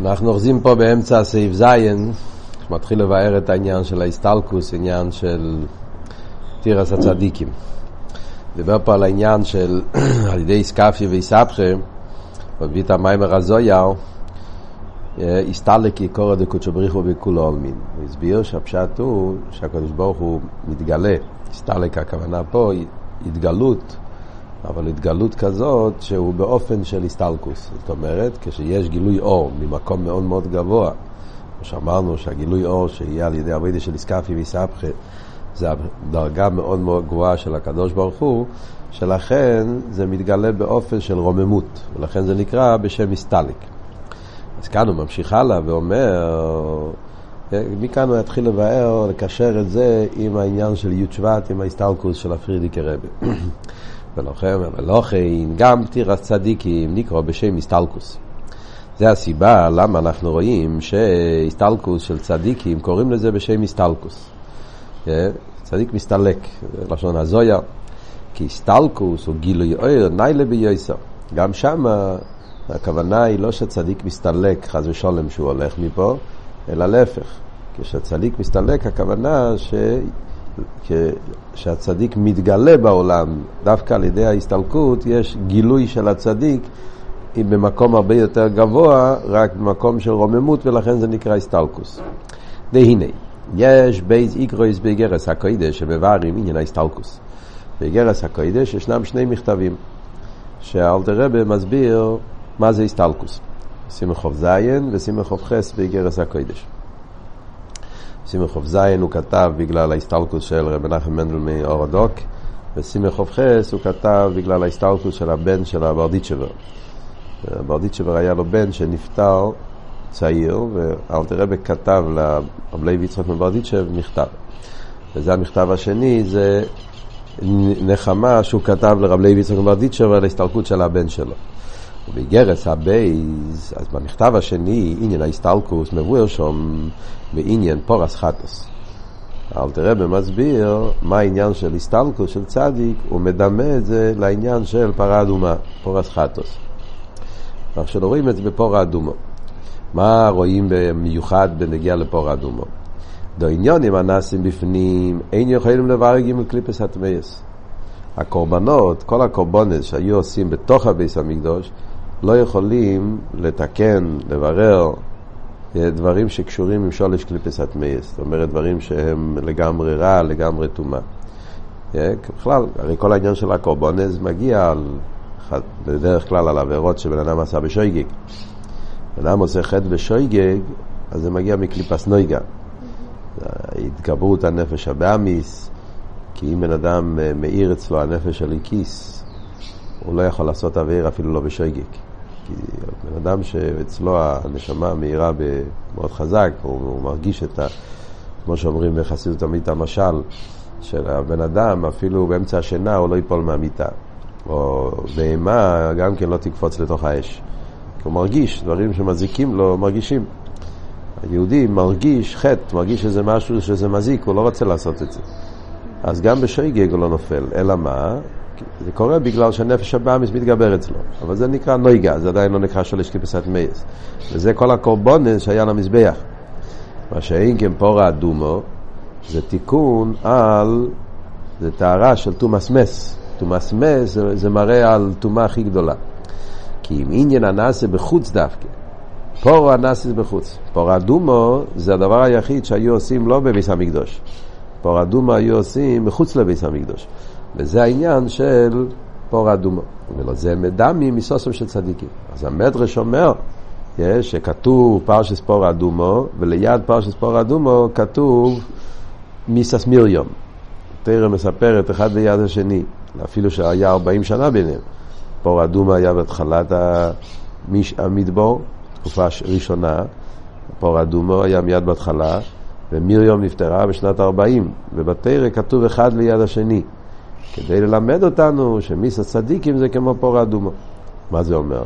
אנחנו אוחזים פה באמצע סעיף ז', שמתחיל לבאר את העניין של ההסטלקוס, עניין של תירס הצדיקים. דיבר פה על העניין של על ידי סקפיה ואיסבכה, מביא את המיימר הזויר, הסתלק יקורא דקודשו בריחו בכולו עולמין. הוא הסביר שהפשט הוא שהקדוש ברוך הוא מתגלה, הסתלק הכוונה פה, התגלות. אבל התגלות כזאת שהוא באופן של הסטלקוס. זאת אומרת, כשיש גילוי אור ממקום מאוד מאוד גבוה, כמו שאמרנו שהגילוי אור שיהיה על ידי אבוידה של איסקפי ואיסבכה, זה דרגה מאוד מאוד גבוהה של הקדוש ברוך הוא, שלכן זה מתגלה באופן של רוממות, ולכן זה נקרא בשם אסתלק. אז כאן הוא ממשיך הלאה ואומר, מכאן הוא יתחיל לבאר, לקשר את זה עם העניין של י' שבט, עם ההסתלקות של הפריערדיקער רבי. ולכן, ולכן גם פטירת צדיקים נקרא בשם הסתלקות. זה הסיבה למה אנחנו רואים שהסתלקות של צדיקים קוראים לזה בשם הסתלקות. אה? צדיק מסתלק, לשון הזויה, כי הסטלקוס הוא גילוי אויר, ניילה ביוסר. גם שם הכוונה היא לא שצדיק מסתלק חס ושלום שהוא הולך מפה, אלא להפך. כשצדיק מסתלק הכוונה ש... שהצדיק מתגלה בעולם, דווקא על ידי ההסתלקות יש גילוי של הצדיק במקום הרבה יותר גבוה, רק במקום של רוממות, ולכן זה נקרא הסתלקוס. והנה, יש ב' אגרות באגרת הקודש שמבארים עניין ההסתלקות. באגרת הקודש ישנם שני מכתבים, שאלטער רבי מסביר מה זה הסתלקוס. סימכוב זין וסימכוב חס באגרס הקוידש. סימכוב זין הוא כתב בגלל ההסתלקות של רב מנחם מנדל מהורודוק, וסימן כ"ח הוא כתב בגלל ההסתלקות של הבן של הברדיצ'בר. ברדיצ'בר היה לו בן שנפטר צעיר, ואלטער רבי כתב לרב לוי יצחק מברדיצ'ב מכתב. וזה המכתב השני, זה נחמה שהוא כתב לרב לוי יצחק מברדיצ'ב על ההסתלקות של הבן שלו. ובאגרת הב', אז במכתב השני, עניין ההסתלקות, מבואר שם בעניין פרת חטאת. אלטער רבי מסביר מה העניין של הסתלקות של צדיק, הוא מדמה את זה לעניין של פרה אדומה, פרת חטאת. עכשיו רואים את זה בפרה אדומה. מה רואים במיוחד בנגיע לפרה אדומה? דעניינים הנעשים בפנים, אין יכולים לברר ג' קליפות הטמאות. הקורבנות, כל הקורבנות שהיו עושים בתוך הבית המקדש, לא יכולים לתקן, לברר אה, דברים שקשורים עם שלוש קליפות הטמאות, זאת אומרת דברים שהם לגמרי רע, לגמרי טומאה. אה, בכלל, הרי כל העניין של הקורבנס מגיע על, בדרך כלל על עבירות שבן אדם עשה בשויגג. בן אדם עושה חטא בשויגג, אז זה מגיע מקליפס נויגה. התגברות הנפש הבאמיס, כי אם בן אדם אה, מאיר אצלו הנפש הליקיס, הוא לא יכול לעשות אוויר אפילו לא בשויגג. כי בן אדם שאצלו הנשמה מאירה מאוד חזק, הוא, הוא מרגיש את ה... כמו שאומרים בחסידות תמיד המשל, של הבן אדם, אפילו באמצע השינה הוא לא ייפול מהמיטה. או בהמה גם כן לא תקפוץ לתוך האש. כי הוא מרגיש, דברים שמזיקים לו, מרגישים. היהודי מרגיש חטא, מרגיש איזה משהו שזה מזיק, הוא לא רוצה לעשות את זה. אז גם בשייגג הוא לא נופל, אלא מה? זה קורה בגלל שהנפש הבאמיס מתגבר אצלו. אבל זה נקרא נויגה, זה עדיין לא נקרא שולש כפסת מייס. וזה כל הקורבונס שהיה למזבח. מה שאין כן פורה אדומו, זה תיקון על, זה טהרה של תומאס מס. תומאס מס זה, זה מראה על טומאה הכי גדולה. כי אם עניין הנאסה בחוץ דווקא, פורו הנאסה זה בחוץ. פורה אדומו זה הדבר היחיד שהיו עושים לא בביס המקדוש. פורה אדומו היו עושים מחוץ לביס המקדוש. וזה העניין של פור אדומו. ולא זה מדמי מסוסם של צדיקים. אז המדרש אומר שכתוב פרשס פור אדומו, וליד פרשס פור אדומו כתוב מיסס מיריום. תרא מספרת אחד ליד השני, אפילו שהיה 40 שנה ביניהם. פור אדומו היה בהתחלת המדבור, תקופה ראשונה, פור אדומו היה מיד בהתחלה, ומיריום נפטרה בשנת 40, ובתרא כתוב אחד ליד השני. כדי ללמד אותנו שמיס הצדיקים זה כמו פור אדומו. מה זה אומר?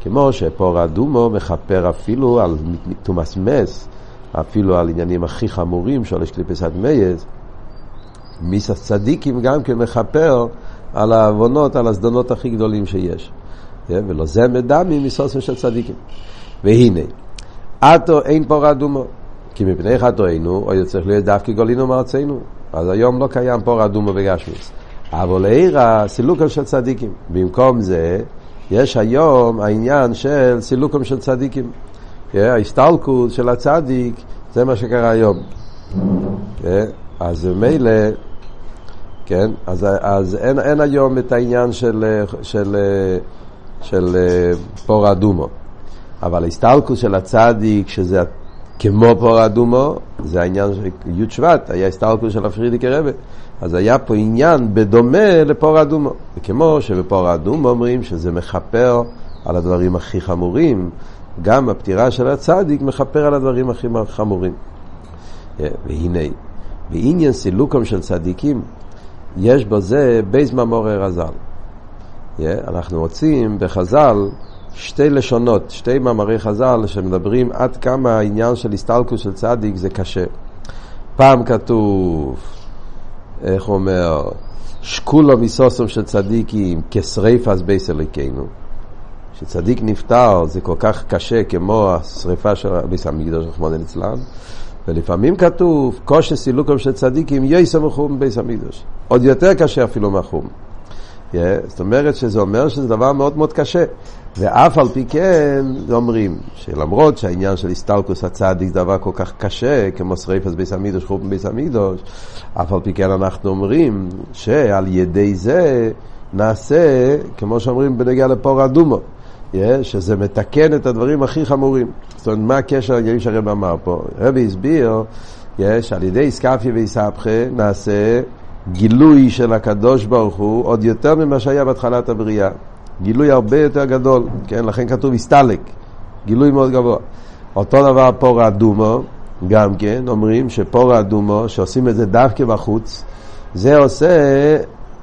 כמו שפור אדומו מכפר אפילו על תומאס מס, אפילו על עניינים הכי חמורים של אשקליפס אדמייז, מיס הצדיקים גם כן מכפר על העוונות, על הזדונות הכי גדולים שיש. ולא זה מדמי מסוסם של צדיקים. והנה, עתו אין פור אדומו. כי מפני חטואינו, עוד צריך להיות דווקא גולינו מארצנו. אז היום לא קיים פור אדומו בגשמיס. אבל לעיר הסילוקם של צדיקים. במקום זה, יש היום העניין של סילוקם של צדיקים. ההסתלקות של הצדיק, זה מה שקרה היום. אז מילא, כן, אז, אז אין, אין היום את העניין של, של, של פור אדומו. אבל ההסתלקות של הצדיק, שזה כמו פרה אדומה, זה העניין של י' שבט, היה הסתלקות של הפריערדיקער רבי. אז היה פה עניין בדומה לפרה אדומה. וכמו שבפרה אדומה אומרים שזה מכפר על הדברים הכי חמורים, גם הפטירה של הצדיק מכפר על הדברים הכי חמורים. והנה, בעניין סילוקם של צדיקים, יש בזה ב' מאמרי רז"ל. אנחנו רואים בחז"ל שתי לשונות, שתי מאמרי חז"ל שמדברים עד כמה העניין של הסתלקות של צדיק זה קשה. פעם כתוב, איך הוא אומר, שקולו מסוסום של צדיקים כשריפס בייס אלוקינו. כשצדיק נפטר זה כל כך קשה כמו השריפה של ביס המקדוש רחמון אצלן. ולפעמים כתוב, כושר סילוקם של צדיקים יסו מחום בביס המקדוש. עוד יותר קשה אפילו מחום. Yeah, זאת אומרת שזה אומר שזה דבר מאוד מאוד קשה. ואף על פי כן אומרים שלמרות שהעניין של הסטלקוס הצדיק דבר כל כך קשה, כמו שריפס ביס המקדוש, חורבן ביס המקדוש, אף על פי כן אנחנו אומרים שעל ידי זה נעשה, כמו שאומרים בנגיע לפור אדומו, yeah, שזה מתקן את הדברים הכי חמורים. זאת אומרת, מה הקשר לעניינים שהרב אמר פה? רבי הסביר, יש, על ידי סקפיה ויסבכה נעשה גילוי של הקדוש ברוך הוא עוד יותר ממה שהיה בהתחלת הבריאה. גילוי הרבה יותר גדול, כן? לכן כתוב הסתלק, גילוי מאוד גבוה. אותו דבר פור אדומו, גם כן, אומרים שפור אדומו, שעושים את זה דווקא בחוץ, זה עושה,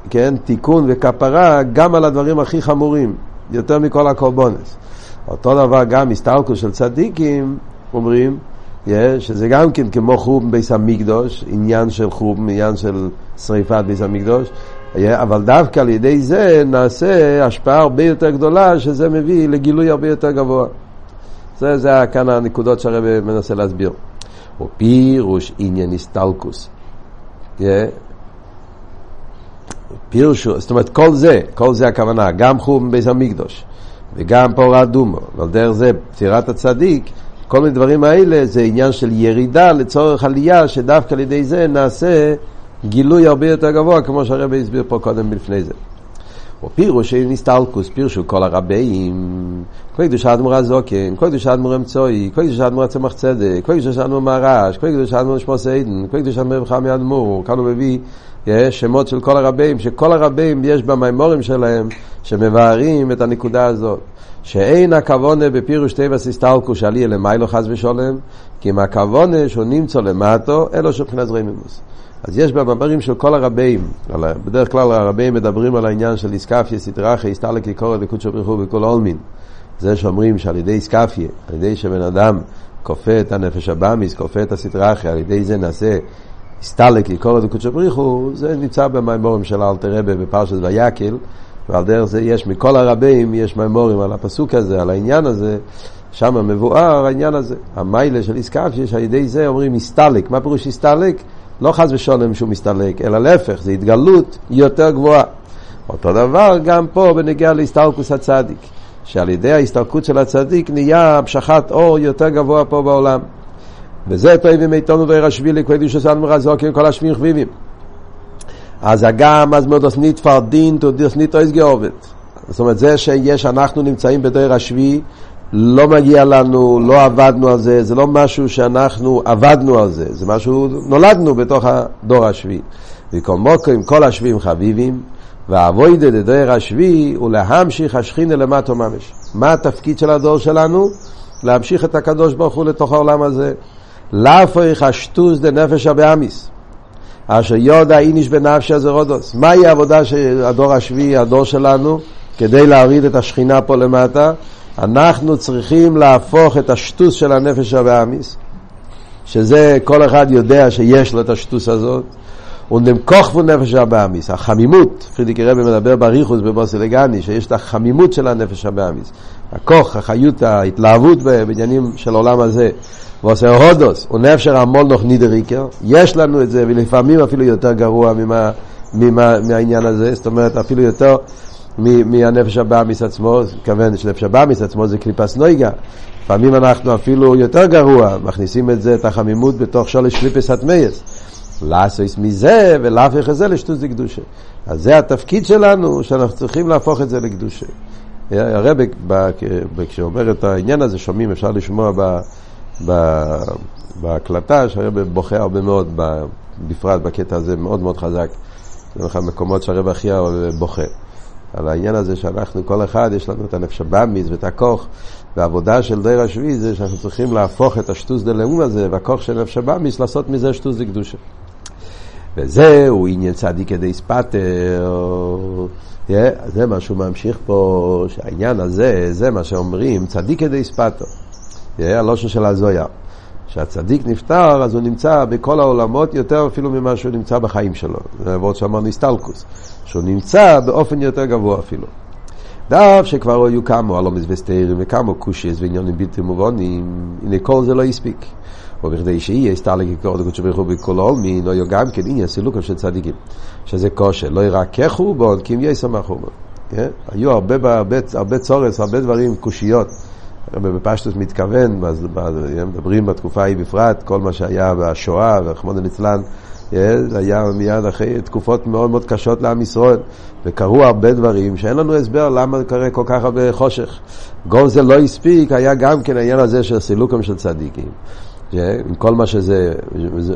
כן, תיקון וכפרה גם על הדברים הכי חמורים, יותר מכל הקורבונס. אותו דבר גם הסתלקות של צדיקים, אומרים, שזה גם כן כמו חורבן ביס המקדוש, עניין של חורבן, עניין של שריפת ביס המקדוש, yeah, אבל דווקא על ידי זה נעשה השפעה הרבה יותר גדולה, שזה מביא לגילוי הרבה יותר גבוה. זה, זה כאן הנקודות שהרבא מנסה להסביר. ופירוש עניין הסתלקוס. Yeah. פירושו, זאת אומרת כל זה, כל זה הכוונה, גם חורבן ביס המקדוש. וגם פור אדומו, ועל דרך זה פטירת הצדיק, כל מיני דברים האלה זה עניין של ירידה לצורך עלייה, שדווקא על ידי זה נעשה גילוי הרבה יותר גבוה, כמו שהרבי הסביר פה קודם לפני זה. או פירוש אין נסתלקוס, פירושו כל הרבים, כל קדוש האדמו"ר הזוקן, כל קדוש האדמו"ר אמצואי, כל קדוש האדמו"ר צמח צדק, כל קדוש האדמו"ר מהרש, כל קדוש האדמו"ר שמוס עדן, כל קדוש האדמו"ר חמי אדמו"ר, כאן הוא מביא יש שמות של כל הרבים, שכל הרבים יש במימורים שלהם, שמבארים את הנקודה הזאת. שאין הכוונה בפירוש טבעס הסתלקו שעלי למיילו חס ושולם, כי אם הכוונה שהוא נמצא למטו, אלו שבחינת זרימימוס. אז יש במאמרים של כל הרבים, בדרך כלל הרבים מדברים על העניין של איסקפיה, סטרחה, הסתלק לקורת וקודשו ברכו בכל עולמין. זה שאומרים שעל ידי איסקפיה, על ידי שבן אדם כופה את הנפש הבאמיס, כופה את הסטרחה, על ידי זה נעשה הסתלק לקורא לקודשו בריחו, זה נמצא במימורים של אלתר רבה בפרשת ויקל, ועל דרך זה יש, מכל הרבים יש מימורים על הפסוק הזה, על העניין הזה, שם מבואר העניין הזה. המיילה של עסקף, שיש על ידי זה אומרים הסתלק. מה פירוש הסתלק? לא חס ושולם שהוא מסתלק, אלא להפך, זה התגלות יותר גבוהה. אותו דבר גם פה בנגיע להסתלקוס הצדיק, שעל ידי ההסתלקות של הצדיק נהיה המשכת אור יותר גבוה פה בעולם. וזה טוב עם עיתונו ואיר השבילי כבדי שסן מרזוקים כל השביעים חביבים. אז הגם אז מאוד עשנית פרדין תודסנית אויס גאובת. זאת אומרת זה שיש אנחנו נמצאים בדור השביעי לא מגיע לנו, לא עבדנו על זה, זה לא משהו שאנחנו עבדנו על זה, זה משהו, נולדנו בתוך הדור השביעי. וכל מוקו עם כל השביעים חביבים, והאבוידא דדור השביעי הוא להמשיך השכינה למטו ממש. מה התפקיד של הדור שלנו? להמשיך את הקדוש ברוך הוא לתוך העולם הזה. לאפוי חשטוס דנפש הבאמיס. אשר יודע איניש בנפש הזרודוס. מהי העבודה של הדור השביעי, הדור שלנו, כדי להוריד את השכינה פה למטה? אנחנו צריכים להפוך את השטוס של הנפש הבאמיס, שזה כל אחד יודע שיש לו את השטוס הזאת, ונמכוך נפש הבאמיס, החמימות, פרידיק רבי מדבר בריחוס בבוסילגני, שיש את החמימות של הנפש הבאמיס, הכוח, החיות, ההתלהבות בעניינים של העולם הזה, ועושה הודוס, ונפשר המולנוך נידריקר, יש לנו את זה, ולפעמים אפילו יותר גרוע ממה, ממה, מהעניין הזה, זאת אומרת אפילו יותר מהנפש הבאמיס עצמו, כיוון שנפש הבאמיס עצמו זה קליפס נויגה, לפעמים אנחנו אפילו יותר גרוע, מכניסים את זה, את החמימות בתוך שולש קליפס הטמייס. לעשויס מזה ולהפך את זה לשטוס דקדושה. אז זה התפקיד שלנו, שאנחנו צריכים להפוך את זה לקדושה. הרב, כשאומר את העניין הזה, שומעים, אפשר לשמוע בהקלטה, שהרב בוכה הרבה מאוד, בפרט בקטע הזה, מאוד מאוד חזק. זה אחד המקומות שהרב הכי בוכה. על העניין הזה שאנחנו, כל אחד, יש לנו את הנפש הבאמיס ואת הכוח, והעבודה של דיר השביעי זה שאנחנו צריכים להפוך את השטוס דלאום הזה, והכוח של נפש הבאמיס, לעשות מזה שטוס דקדושה. וזהו עניין צדיק כדי ספטר, yeah, זה מה שהוא ממשיך פה, שהעניין הזה, זה מה שאומרים, צדיק כדי ספטר, yeah, הלושן של הזויה. כשהצדיק נפטר, אז הוא נמצא בכל העולמות יותר אפילו ממה שהוא נמצא בחיים שלו. זה עבוד שאמרנו הסטלקוס. שהוא נמצא באופן יותר גבוה אפילו. דף שכבר היו כמה הלומס וסתירים וכמה קושיס ועניונים בלתי מובנים, הנה כל זה לא הספיק. ובכדי שיהיה הסתלק יקור דקות שברכו בכל עולמין, או גם כן עניין סילוקם של צדיקים, שזה כושר, לא ירקחו בו, כי אם יסמכו בו. כן? היו הרבה, הרבה, הרבה צורס, הרבה דברים, קושיות. בפשטוס מתכוון, מדברים בתקופה ההיא בפרט, כל מה שהיה בשואה, ורחמון הליצלן, זה היה מיד אחרי תקופות מאוד מאוד קשות לעם ישראל, וקרו הרבה דברים שאין לנו הסבר למה קרה כל כך הרבה חושך. כל זה לא הספיק, היה גם כן העניין הזה של סילוקם של צדיקים. עם כל מה שזה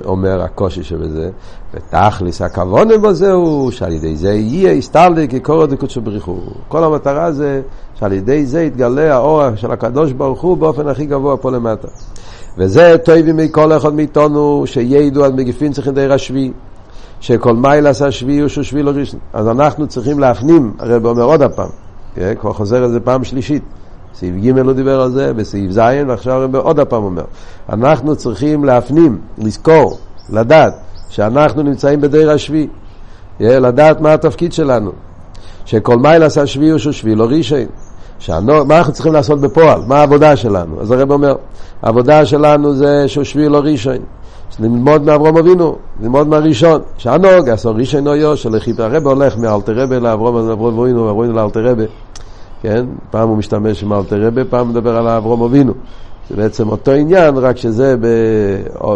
אומר, הקושי שבזה, ותכלס הכוונה בזה הוא שעל ידי זה יהיה הסתלק כקורא דקודשו בריחו. כל המטרה זה שעל ידי זה יתגלה האור של הקדוש ברוך הוא באופן הכי גבוה פה למטה. וזה טובים מכל אחד מאיתנו שידעו על מגיפין צריכים דרך השביעי. שכל מייל עשה שביעי הוא שהוא שביעי לא ראשון. אז אנחנו צריכים להפנים, הרב אומר עוד הפעם, כן? כבר חוזר על זה פעם שלישית. סעיף ג' לא דיבר על זה, בסעיף ז', ועכשיו הרב עוד הפעם אומר. אנחנו צריכים להפנים, לזכור, לדעת, שאנחנו נמצאים בדרך השביעי. לדעת מה התפקיד שלנו. שכל מייל עשה שביעי הוא שביעי לא ראשון. שהנור, מה אנחנו צריכים לעשות בפועל? מה העבודה שלנו? אז הרב אומר, העבודה שלנו זה שהוא שביעי לא ראשון. ללמוד מאברום אבינו, ללמוד מהראשון. שהנוג, עשו ראשון אויו, שלכיפר הרב הולך מאלתר רבה לאברום אבינו, ואברום אבינו לאלתר רבה. כן? פעם הוא משתמש עם אלתר רבה, פעם מדבר על אברום אבינו. זה בעצם אותו עניין, רק שזה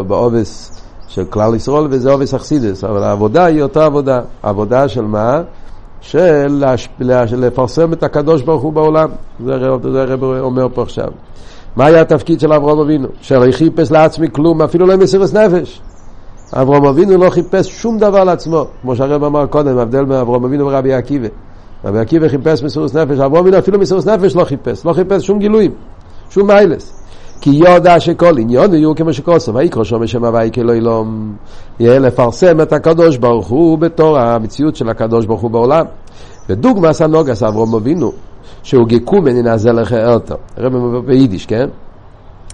בעובס של כלל ישראל וזה עובס אכסידס, אבל העבודה היא אותה עבודה. עבודה של מה? של לפרסם את הקדוש ברוך הוא בעולם. זה הרב אומר פה עכשיו. מה היה התפקיד של אברהם אבינו? שלא חיפש לעצמי כלום, אפילו לא מסירות נפש. אברהם אבינו לא חיפש שום דבר לעצמו, כמו שהרב אמר קודם, הבדל בין אברהם אבינו ורבי עקיבא. רבי עקיבא חיפש מסירות נפש, אברהם אבינו אפילו מסירות נפש לא חיפש, לא חיפש שום גילויים, שום מיילס. כי יודע שכל עניון יהיו כמו שכוסו, ויקרא שום השם הווי כלא ילום. יהיה לפרסם את הקדוש ברוך הוא בתור המציאות של הקדוש ברוך הוא בעולם. ודוגמא סנוגס אברהם אבינו, שהוא גיקומן ינעזה לך ארתו. רבי ביידיש, כן?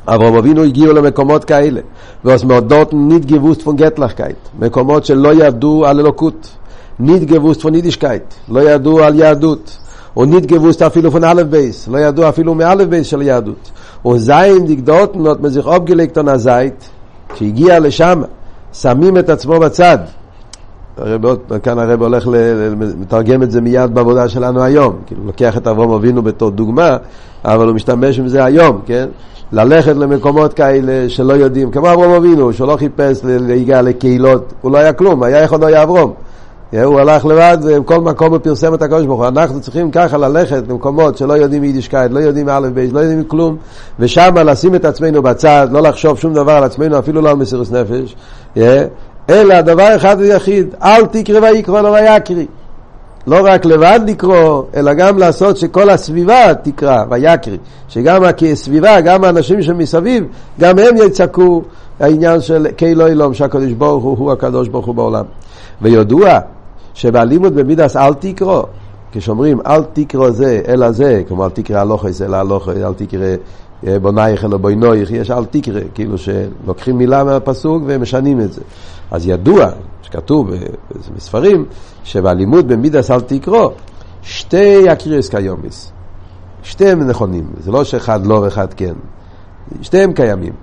אברהם אבינו הגיעו למקומות כאלה, ואוס מאודות ניט גבוסט פון גטלחקייט, מקומות שלא ידעו על אלוקות, ניט גבוסט פון יידישקייט, לא ידעו על יהדות, או ניט גבוסט אפילו פון אלף בייס, לא ידעו אפילו מאלף בייס של יהדות. וזין דגדות נוט מזיך אובגלקט על הזית, שהגיע לשם, שמים את עצמו בצד, הרב, כאן הרב הולך לתרגם את זה מיד בעבודה שלנו היום, כאילו לוקח את אברום אבינו בתור דוגמה, אבל הוא משתמש עם זה היום, כן? ללכת למקומות כאלה שלא יודעים, כמו אברום אבינו, שלא חיפש להגיע לקהילות, הוא לא היה כלום, היה יכול היה אברום. הוא הלך לבד ובכל מקום הוא פרסם את הקדוש ברוך הוא. אנחנו צריכים ככה ללכת למקומות שלא יודעים אידישקייט, לא יודעים א' בית, לא יודעים כלום, ושם לשים את עצמנו בצד, לא לחשוב שום דבר על עצמנו, אפילו לא על מסירות נפש, אלא דבר אחד ויחיד, אל תקרא ויקרא אלא ויקריא. לא רק לבד לקרוא, אלא גם לעשות שכל הסביבה תקרא ויקריא. שגם הסביבה, גם האנשים שמסביב, גם הם יצעקו העניין של כאילו אילום, שהקדוש ברוך הוא הוא הקדוש ברוך הוא בעולם. וידוע שבאלימות במידס אל תקרוא, כשאומרים אל תקרא זה אלא זה, כמו אל תקרא הלוכס אלא הלוכס, אל תקרא בונייך אלא בוינויך, יש אל תקרא, כאילו שלוקחים מילה מהפסוק ומשנים את זה. אז ידוע, שכתוב בספרים, שבלימוד במידס אל תקרוא, שתי הקריאס קיומיס, שתיהם נכונים, זה לא שאחד לא ואחד כן, שתיהם קיימים.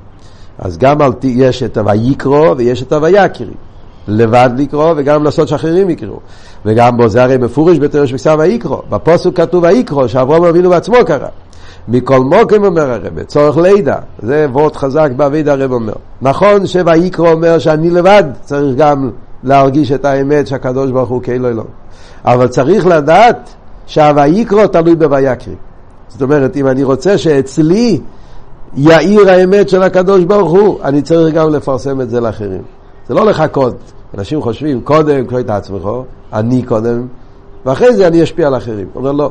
אז גם על, יש את הויקרו ויש את הויקרי. לבד לקרוא וגם לעשות שאחרים יקראו. וגם בו זה הרי מפורש בתרש בכתב ויקרו. בפוסק כתוב ויקרו שאברום אבינו בעצמו קרא. מכל מוקם אומר הרב, צורך לידה, זה וורט חזק באביד הרב אומר. נכון שויקרו אומר שאני לבד צריך גם להרגיש את האמת שהקדוש ברוך הוא כאילו לא. אבל צריך לדעת שהויקרו תלוי בויקרי. זאת אומרת, אם אני רוצה שאצלי יאיר האמת של הקדוש ברוך הוא, אני צריך גם לפרסם את זה לאחרים. זה לא לחכות. אנשים חושבים, קודם קרוא את עצמך, אני קודם, ואחרי זה אני אשפיע על אחרים. הוא אומר, לא.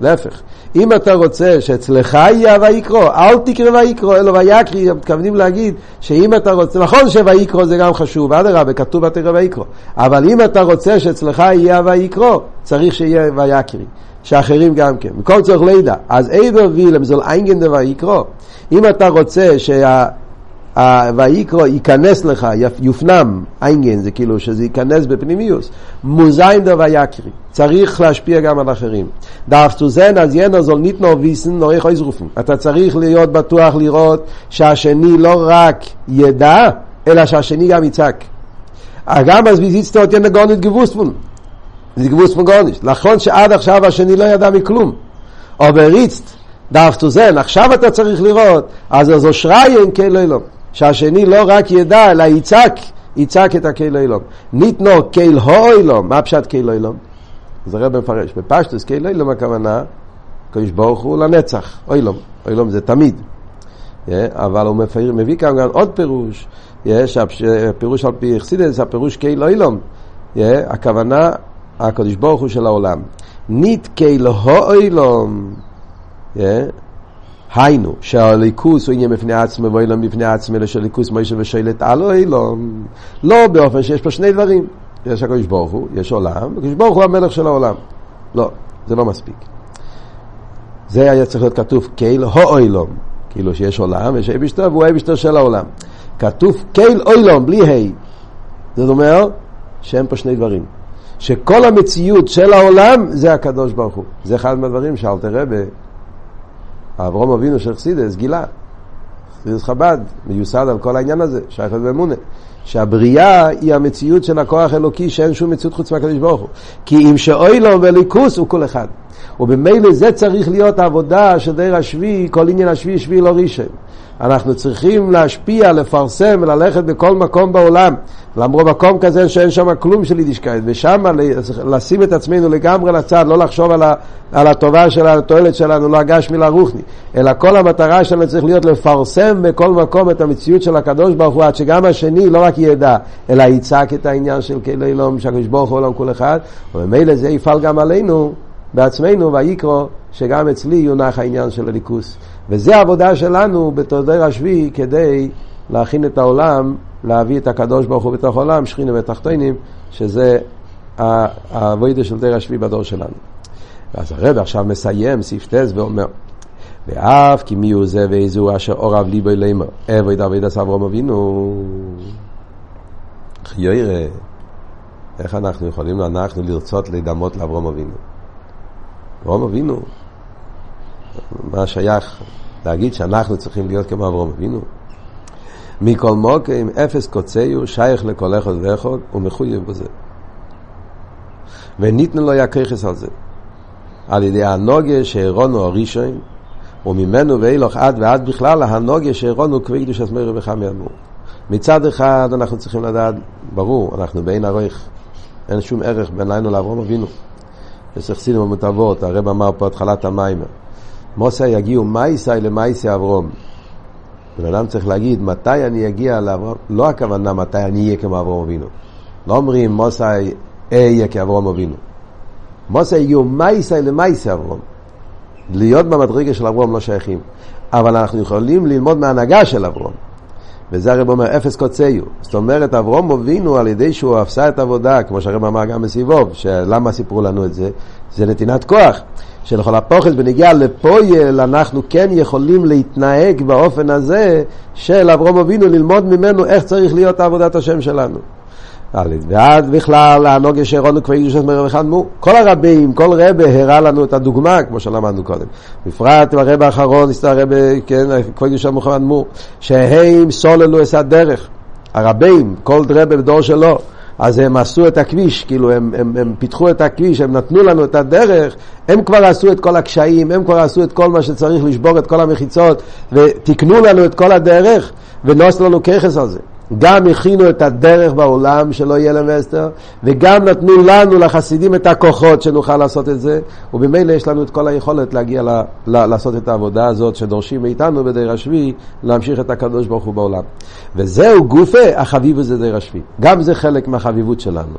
להפך, אם אתה רוצה שאצלך יהיה ויקרו, אל תקרא ויקרו, אלא ויקרי, מתכוונים להגיד שאם אתה רוצה, נכון שויקרו זה גם חשוב, אדרבה, כתוב ותקרא ויקרו, אבל אם אתה רוצה שאצלך יהיה ויקרו, צריך שיהיה ויקרי, שאחרים גם כן, מכל צורך לידע, אז איבר וילם זול איינגן דבר יקרו, אם אתה רוצה שה... ויקרו ייכנס לך, יופנם, איינגן, זה כאילו שזה ייכנס בפנימיוס, מוזיין דה ויקרי, צריך להשפיע גם על אחרים. דאפטו זן אז ינר זול ניתנו ויסן נוריך איזרופן. אתה צריך להיות בטוח לראות שהשני לא רק ידע, אלא שהשני גם יצעק. גם אז ויזיצטו אותי נגונת גבוספון. זה גבוספון גוניש. נכון שעד עכשיו השני לא ידע מכלום. אבל ריצט, דאפטו זן, עכשיו אתה צריך לראות, אז זו שריין כאילו לא. שהשני לא רק ידע, אלא יצעק, יצעק את הקהיל אילום. ניתנו קהיל הוילום, מה פשט קהיל אילום? אז הרב מפרש, בפשטוס קהיל אילום הכוונה, קדוש ברוך הוא לנצח, אילום, אילום זה תמיד. אבל הוא מפיר, מביא כאן גם עוד פירוש, יש הפירוש על פי אכסידס, הפירוש קהיל אילום, הכוונה, הקדוש ברוך הוא של העולם. ניט קהיל הוילום, היינו, שהליכוס הוא עניין בפני עצמו ואילום בפני עצמו, אלא שהליכוס מוישה ושאלת על אילום. לא באופן שיש פה שני דברים. יש הקדוש ברוך הוא, יש עולם, הקדוש ברוך הוא המלך של העולם. לא, זה לא מספיק. זה היה צריך להיות כתוב קייל הו-אילום, כאילו שיש עולם, יש אבישתר והוא אבישתר של העולם. כתוב קייל אילום, בלי ה'. זאת אומרת שאין פה שני דברים. שכל המציאות של העולם זה הקדוש ברוך הוא. זה אחד מהדברים שאלתר רבה אברום אבינו של חסידס גילה. חסידס חב"ד מיוסד על כל העניין הזה, שייכת באמונה. שהבריאה היא המציאות של הכוח האלוקי שאין שום מציאות חוץ מהקדוש ברוך הוא. כי אם שאוילום וליכוס הוא כל אחד. ובמילא זה צריך להיות העבודה של דיר השביעי, כל עניין השביעי שביעי לא ראשון. אנחנו צריכים להשפיע, לפרסם, ללכת בכל מקום בעולם. למרות מקום כזה שאין שם כלום של יידישקייט, ושם לשים את עצמנו לגמרי לצד, לא לחשוב על, ה, על הטובה שלנו, התועלת שלנו, לא הגשמי לרוחני, אלא כל המטרה שלנו צריך להיות לפרסם בכל מקום את המציאות של הקדוש ברוך הוא, עד שגם השני לא רק ידע, אלא יצעק את העניין של כלי אלום, שהקדוש ברוך הוא עולם כל אחד, וממילא זה יפעל גם עלינו. בעצמנו, ויקרו, שגם אצלי יונח העניין של הליכוס. וזה העבודה שלנו בתולדות השביעי כדי להכין את העולם, להביא את הקדוש ברוך הוא בתוך העולם, שכינה ותחתונים, שזה העבודה של דרך השביעי בדור שלנו. אז הרב עכשיו מסיים, סעיף טס, ואומר, ואף כי מי הוא זה ואיזו אשר אורב ליבו אלימו, אבוי דוד עשה אברום אבינו. חיירה, איך אנחנו יכולים אנחנו לרצות להידמות לאברום אבינו? אברום אבינו, מה שייך להגיד שאנחנו צריכים להיות כמו אברום אבינו? מכל מוקם אפס קוצאיו שייך לכל אחד ואחד ומחויב בזה. וניתנו לו יקריכס על זה. על ידי הנוגה שהרונו הראשון, וממנו ואילוך עד ועד בכלל הנוגה שהרונו כבקדוש עצמי וחמי אדמו"ר. מצד אחד אנחנו צריכים לדעת, ברור, אנחנו בעין הרויך, אין שום ערך בינינו לאברום אבינו. יש חסידים המוטבות, הרב אמר פה התחלת המים. מוסי יגיעו מייסי למייסי אברום. בן אדם צריך להגיד, מתי אני אגיע לאברום? לא הכוונה מתי אני אהיה כמו אברום אבינו. לא אומרים מוסי אהיה כאברום אבינו. מוסי יהיו מייסי למייסי אברום. להיות במדרגה של אברום לא שייכים. אבל אנחנו יכולים ללמוד מההנהגה של אברום. וזה הרב אומר, אפס קוצאיו. זאת אומרת, אברום אבינו על ידי שהוא עשה את העבודה, כמו שהרב אמר גם בסיבוב, שלמה סיפרו לנו את זה? זה נתינת כוח. שלכל הפוכס בנגיעה לפויל אנחנו כן יכולים להתנהג באופן הזה של אברום אבינו, ללמוד ממנו איך צריך להיות עבודת השם שלנו. ואז בכלל הנוגה שהראינו כבר ידוש מרב אחד מו. כל הרבים, כל רבה הראה לנו את הדוגמה, כמו שלמדנו קודם. בפרט הרב האחרון, הרב, כן, כבר ידוש מוחמד מו, שהם סוללו את הדרך. הרבים, כל רבה בדור שלו. אז הם עשו את הכביש, כאילו הם, הם, הם פיתחו את הכביש, הם נתנו לנו את הדרך, הם כבר עשו את כל הקשיים, הם כבר עשו את כל מה שצריך לשבור את כל המחיצות, ותיקנו לנו את כל הדרך, ונוסו לנו ככס על זה. גם הכינו את הדרך בעולם שלא יהיה להם אסתר, וגם נתנו לנו, לחסידים, את הכוחות שנוכל לעשות את זה, ובמילא יש לנו את כל היכולת להגיע ל, ל, לעשות את העבודה הזאת שדורשים מאיתנו בדיר השביעי, להמשיך את הקדוש ברוך הוא בעולם. וזהו גופה, החביב הזה דיר השביעי. גם זה חלק מהחביבות שלנו.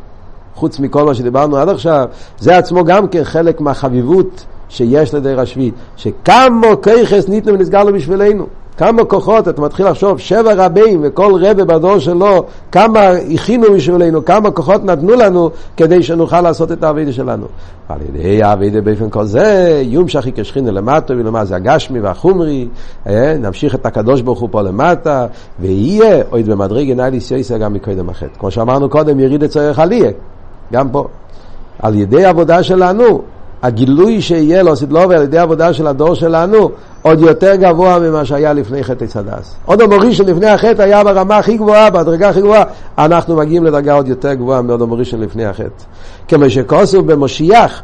חוץ מכל מה שדיברנו עד עכשיו, זה עצמו גם כן חלק מהחביבות שיש לדיר השביעי, שכמה כיחס ניתנו ונסגר לו בשבילנו. כמה כוחות, אתה מתחיל לחשוב, שבע רבים וכל רבה בדור שלו, כמה הכינו בשבילנו, כמה כוחות נתנו לנו כדי שנוכל לעשות את העבידה שלנו. על ידי העבידה באופן כל זה, יומשך יקשכינו למטה, ולמה זה הגשמי והחומרי, אה, נמשיך את הקדוש ברוך הוא פה למטה, ויהיה עוד במדרגה נאלי סייסה גם מקודם החטא. כמו שאמרנו קודם, יריד לצורך עליה, גם פה. על ידי העבודה שלנו, הגילוי שיהיה לו סדלובר על ידי עבודה של הדור שלנו עוד יותר גבוה ממה שהיה לפני חטא צדס. עוד המורי שלפני החטא היה ברמה הכי גבוהה, בדרגה הכי גבוהה, אנחנו מגיעים לדרגה עוד יותר גבוהה מעוד המורי שלפני החטא. כמו שכוסו במשיח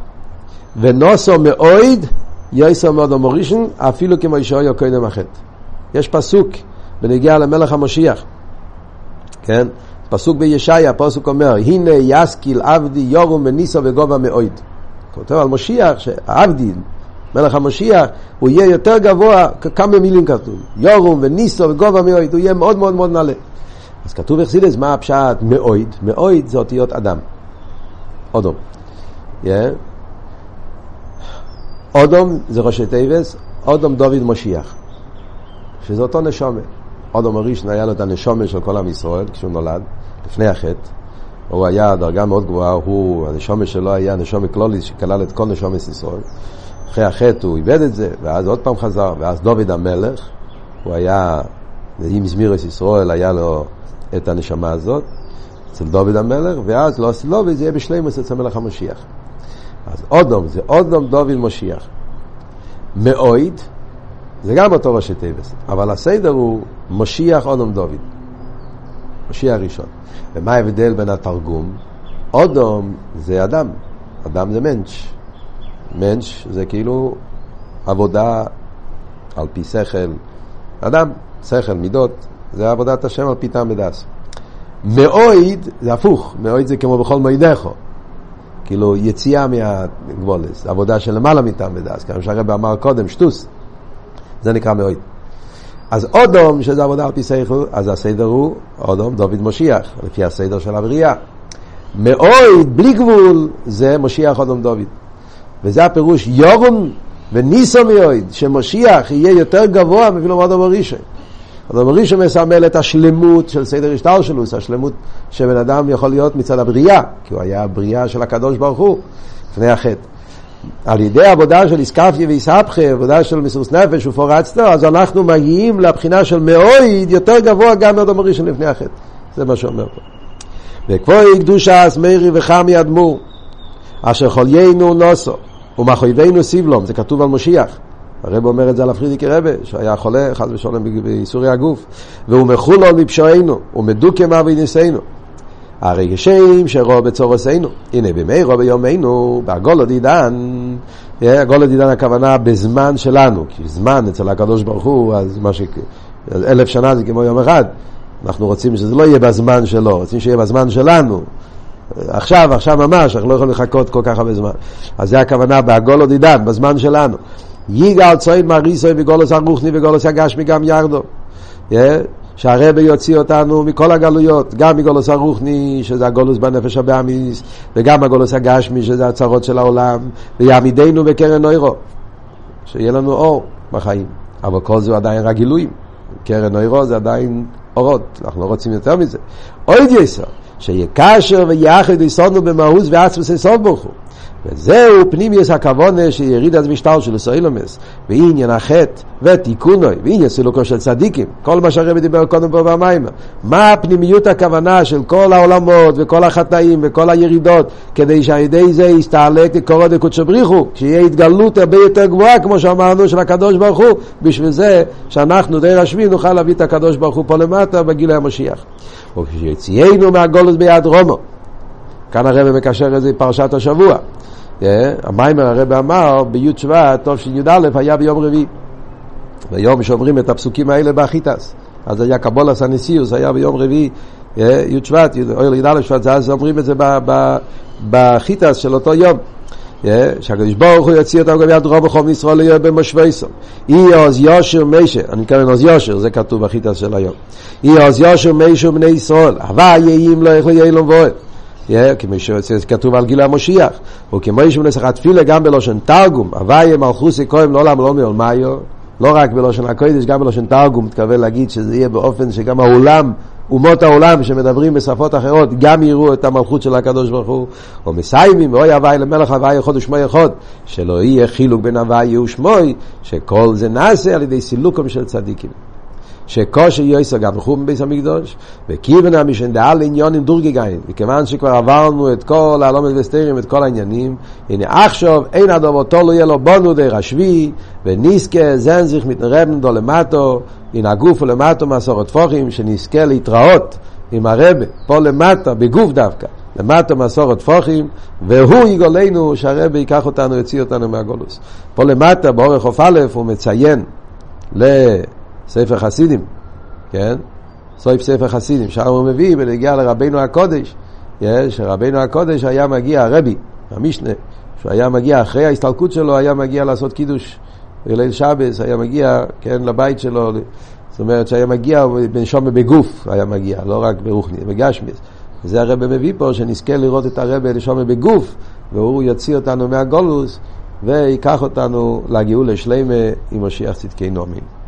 ונוסו מאויד יויסו מאוד המורישן אפילו כמו שאויו קודם החטא. יש פסוק בנגיע למלך המשיח, כן? פסוק בישעיה, פסוק אומר, הנה יסקיל עבדי יורום וניסו וגובה מאויד. כותב על משיח, שעבדין, מלך המשיח, הוא יהיה יותר גבוה, כמה מילים כתוב, יורום וניסו וגובה מאויד, הוא יהיה מאוד מאוד מאוד נעלה. אז כתוב אכסידס, מה הפשט מאויד? מאויד זה אותיות אדם. אודום. Yeah. אודום זה ראשי תיבס, אודום דוד משיח. שזה אותו נשומה. אודום הראשון היה לו את הנשומה של כל עם ישראל כשהוא נולד, לפני החטא. הוא היה דרגה מאוד גבוהה, הוא, הנשומת שלו היה נשומת קלוליס שכלל את כל נשומת ישראל. אחרי החטא הוא איבד את זה, ואז עוד פעם חזר, ואז דוד המלך, הוא היה, עם זמירס ישראל היה לו את הנשמה הזאת, אצל דוד המלך, ואז לא עשי לו, וזה יהיה בשלימוס אצל מלך המשיח. אז אודום, זה אודום דוד משיח. מאויד, זה גם אותו ראשי תיבס, אבל הסדר הוא משיח אודום דוד. משיח ראשון. ומה ההבדל בין התרגום? אודום זה אדם, אדם זה מנש. מנש זה כאילו עבודה על פי שכל. אדם, שכל, מידות, זה עבודת השם על פי טעם ודס. מאויד זה הפוך, מאויד זה כמו בכל מועידךו. כאילו יציאה מהגבולס, עבודה של למעלה מטעם ודס, כמו שהרבא אמר קודם, שטוס, זה נקרא מאויד. אז אודום, שזה עבודה על פי סייכל, אז הסדר הוא אודום דוד משיח, לפי הסדר של הבריאה. מאויד, בלי גבול, זה משיח אודום דוד. וזה הפירוש יורום וניסו מאויד, שמשיח יהיה יותר גבוה מאפילו אודום הראשון. אודום הראשון מסמל את השלמות של סדר השטר שלו, זה השלמות שבן אדם יכול להיות מצד הבריאה, כי הוא היה הבריאה של הקדוש ברוך הוא, לפני החטא. על ידי עבודה של איסקפיה ואיסהפכה, עבודה של מסירות נפש ופורצתו, אז אנחנו מגיעים לבחינה של מאויד יותר גבוה גם מהאדם הראשון לפני החטא. זה מה שאומר פה. וכבוי קדושה אסמרי וחמי אדמו"ר, אשר חוליינו נוסו, ומחויבינו סיבלום, זה כתוב על משיח. הרב אומר את זה על הפרידיקי רבה, שהיה חולה, חס ושלום, בייסורי הגוף. והוא מחולון מפשענו, ומדוכא מאביניסנו. הרי כשם שרוא בצורסנו. הנה בימי רוא ביומנו, בהגולו דידן, הגולו דידן הכוונה בזמן שלנו, כי זמן אצל הקדוש ברוך הוא, אז מה ש... אלף שנה זה כמו יום אחד. אנחנו רוצים שזה לא יהיה בזמן שלו, רוצים שיהיה בזמן שלנו. עכשיו, עכשיו ממש, אנחנו לא יכולים לחכות כל כך הרבה זמן. אז זה הכוונה בהגולו דידן, בזמן שלנו. יגאל צויד מריסוי בגולוס הרוחני וגולוס הגשמי גם ירדו. שהרבה יוציא אותנו מכל הגלויות, גם מגולוס הרוחני, שזה הגולוס בנפש הבאמיס, וגם הגולוס הגשמי, שזה הצרות של העולם, ויעמידנו בקרן אוירו, שיהיה לנו אור בחיים. אבל כל זה עדיין רק גילויים. קרן אוירו זה עדיין אורות, אנחנו לא רוצים יותר מזה. עוד יסוד, שיקשר ויחד יסודנו במהות ועצמס יסוד ברוך הוא. וזהו פנימיוס הכוונה שיריד את משטר של סוילומס, ועניין החטא ותיקונוי, ועניין סילוקו של צדיקים, כל מה שהרבי דיבר קודם פה במים. מה פנימיות הכוונה של כל העולמות וכל החטאים וכל הירידות, כדי שעל ידי זה יסתעלק קורא דקודשו בריחו, שיהיה התגלות הרבה יותר גבוהה, כמו שאמרנו, של הקדוש ברוך הוא, בשביל זה שאנחנו די רשמי נוכל להביא את הקדוש ברוך הוא פה למטה בגיל המשיח. וכשיציאנו מהגולוס ביד רומו, כאן הרב מקשר את זה פרשת השבוע. המיימר הרב אמר בי' שבט, תשי"א, היה ביום רביעי. ביום שאומרים את הפסוקים האלה באחיטס. אז היה קבולס הנשיאוס, היה ביום רביעי, י' שבט, אוהל י"א שבט, אז אומרים את זה בחיטס של אותו יום. שהקדוש ברוך הוא יוציא אותם גם יד רוב וחום ישראל יהיה במושבייסו. אי עוז יושר מישה, אני מתכוון עוז יושר, זה כתוב בחיטס של היום. אי עוז יושר מישה בני ישראל, הווה יהיה אם לא יכול יהיה לו ואוהל. כמו שכתוב על גיל המושיח, וכמו שמנסח התפילה גם בלושן תרגום, הוויה מלכוסי כהן לעולם לא מעולמיו, לא רק בלושן הקודש, גם בלושן תרגום, מתכוון להגיד שזה יהיה באופן שגם העולם, אומות העולם שמדברים בשפות אחרות, גם יראו את המלכות של הקדוש ברוך הוא, או מסיימים, אוי הוואי למלך הוואי אחד ושמוי אחד, שלא יהיה חילוק בין הוואי ושמוי, שכל זה נעשה על ידי סילוקם של צדיקים. שקושי יויסר גם חום בביס המקדוש, וכיוון המשן דעה לעניונים דורגגיין, מכיוון שכבר עברנו את כל העלומת וסתרים, את כל העניינים, הנה עכשיו אין הדובר תולו יהיה לו בונו די רשבי, ונזכה זן זיך מתנרבן דו למטו, הנה הגוף הוא למטו מסורת פוחים, שנזכה להתראות עם הרבה, פה למטה, בגוף דווקא. למטה מסורת פוחים, והוא יגולנו שהרבה ייקח אותנו, יוציא אותנו מהגולוס. פה למטה, באורך א', הוא מציין ל... ספר חסידים, כן? סוף ספר חסידים, שם הוא מביא בנגיע לרבינו הקודש, שרבינו הקודש היה מגיע, הרבי, המשנה, שהוא היה מגיע אחרי ההסתלקות שלו, היה מגיע לעשות קידוש בליל שבס, היה מגיע, כן, לבית שלו, זאת אומרת שהיה מגיע בנשום בגוף, היה מגיע, לא רק ברוחני, בגשמיס. וזה הרבי מביא פה, שנזכה לראות את הרבי נשום בגוף, והוא יוציא אותנו מהגולוס, ויקח אותנו לגאולה שלמה עם משיח צדקי נעמין.